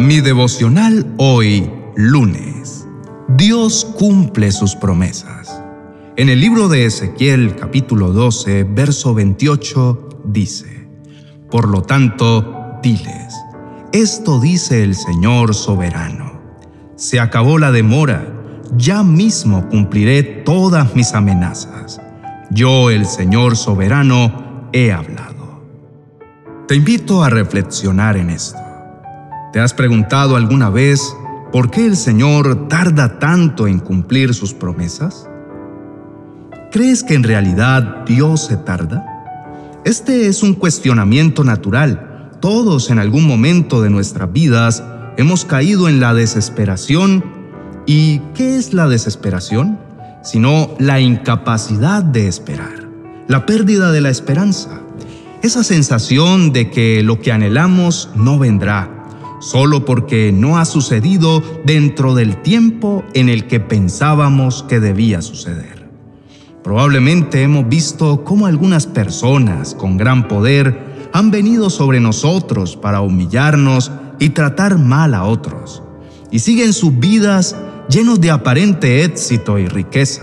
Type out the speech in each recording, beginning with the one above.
Mi devocional hoy, lunes. Dios cumple sus promesas. En el libro de Ezequiel capítulo 12, verso 28, dice, Por lo tanto, diles, esto dice el Señor soberano. Se acabó la demora, ya mismo cumpliré todas mis amenazas. Yo, el Señor soberano, he hablado. Te invito a reflexionar en esto. ¿Te has preguntado alguna vez por qué el Señor tarda tanto en cumplir sus promesas? ¿Crees que en realidad Dios se tarda? Este es un cuestionamiento natural. Todos en algún momento de nuestras vidas hemos caído en la desesperación. ¿Y qué es la desesperación? Sino la incapacidad de esperar, la pérdida de la esperanza, esa sensación de que lo que anhelamos no vendrá solo porque no ha sucedido dentro del tiempo en el que pensábamos que debía suceder. Probablemente hemos visto cómo algunas personas con gran poder han venido sobre nosotros para humillarnos y tratar mal a otros, y siguen sus vidas llenos de aparente éxito y riqueza.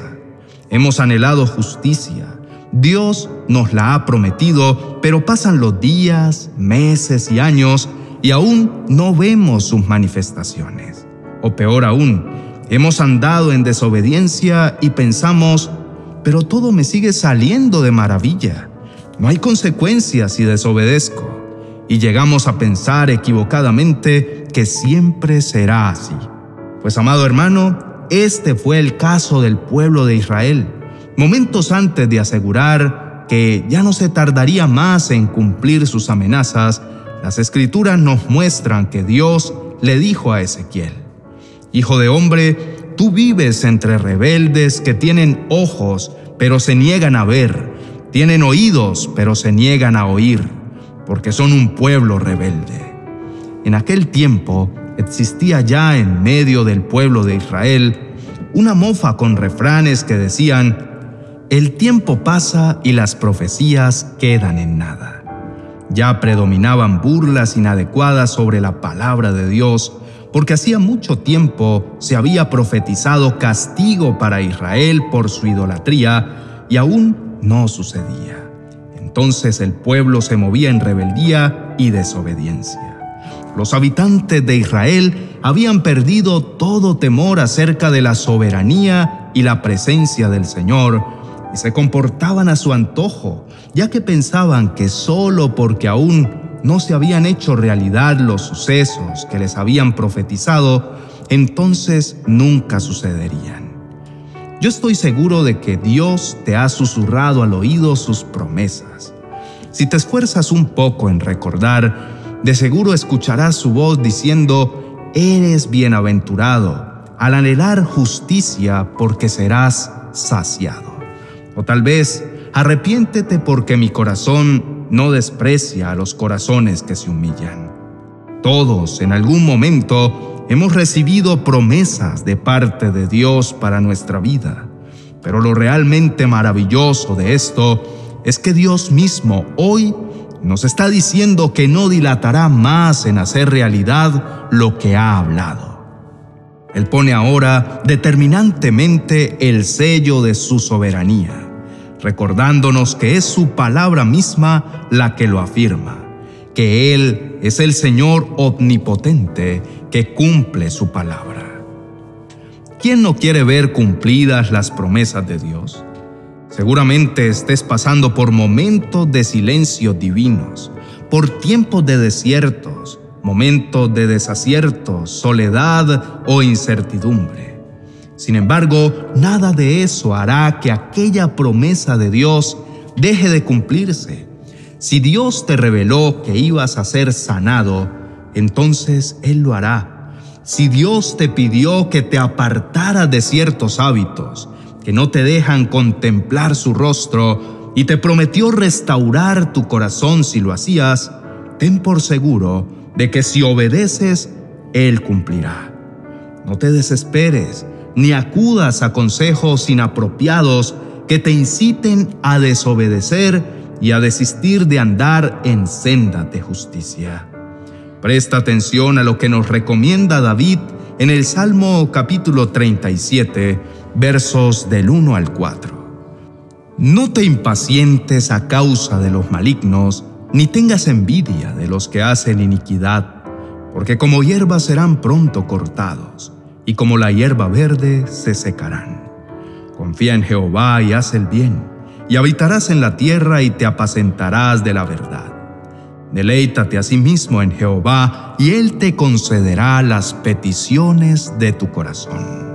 Hemos anhelado justicia, Dios nos la ha prometido, pero pasan los días, meses y años y aún no vemos sus manifestaciones. O peor aún, hemos andado en desobediencia y pensamos, pero todo me sigue saliendo de maravilla. No hay consecuencias si desobedezco. Y llegamos a pensar equivocadamente que siempre será así. Pues amado hermano, este fue el caso del pueblo de Israel. Momentos antes de asegurar que ya no se tardaría más en cumplir sus amenazas, las escrituras nos muestran que Dios le dijo a Ezequiel, Hijo de hombre, tú vives entre rebeldes que tienen ojos, pero se niegan a ver, tienen oídos, pero se niegan a oír, porque son un pueblo rebelde. En aquel tiempo existía ya en medio del pueblo de Israel una mofa con refranes que decían, el tiempo pasa y las profecías quedan en nada. Ya predominaban burlas inadecuadas sobre la palabra de Dios, porque hacía mucho tiempo se había profetizado castigo para Israel por su idolatría y aún no sucedía. Entonces el pueblo se movía en rebeldía y desobediencia. Los habitantes de Israel habían perdido todo temor acerca de la soberanía y la presencia del Señor, se comportaban a su antojo, ya que pensaban que solo porque aún no se habían hecho realidad los sucesos que les habían profetizado, entonces nunca sucederían. Yo estoy seguro de que Dios te ha susurrado al oído sus promesas. Si te esfuerzas un poco en recordar, de seguro escucharás su voz diciendo, eres bienaventurado al anhelar justicia porque serás saciado. O tal vez, arrepiéntete porque mi corazón no desprecia a los corazones que se humillan. Todos en algún momento hemos recibido promesas de parte de Dios para nuestra vida, pero lo realmente maravilloso de esto es que Dios mismo hoy nos está diciendo que no dilatará más en hacer realidad lo que ha hablado. Él pone ahora determinantemente el sello de su soberanía recordándonos que es su palabra misma la que lo afirma, que Él es el Señor omnipotente que cumple su palabra. ¿Quién no quiere ver cumplidas las promesas de Dios? Seguramente estés pasando por momentos de silencio divinos, por tiempos de desiertos, momentos de desaciertos, soledad o incertidumbre. Sin embargo, nada de eso hará que aquella promesa de Dios deje de cumplirse. Si Dios te reveló que ibas a ser sanado, entonces Él lo hará. Si Dios te pidió que te apartaras de ciertos hábitos que no te dejan contemplar su rostro y te prometió restaurar tu corazón si lo hacías, ten por seguro de que si obedeces, Él cumplirá. No te desesperes ni acudas a consejos inapropiados que te inciten a desobedecer y a desistir de andar en senda de justicia. Presta atención a lo que nos recomienda David en el Salmo capítulo 37, versos del 1 al 4. No te impacientes a causa de los malignos, ni tengas envidia de los que hacen iniquidad, porque como hierba serán pronto cortados, y como la hierba verde se secarán. Confía en Jehová y haz el bien, y habitarás en la tierra y te apacentarás de la verdad. Deleítate a sí mismo en Jehová, y Él te concederá las peticiones de tu corazón.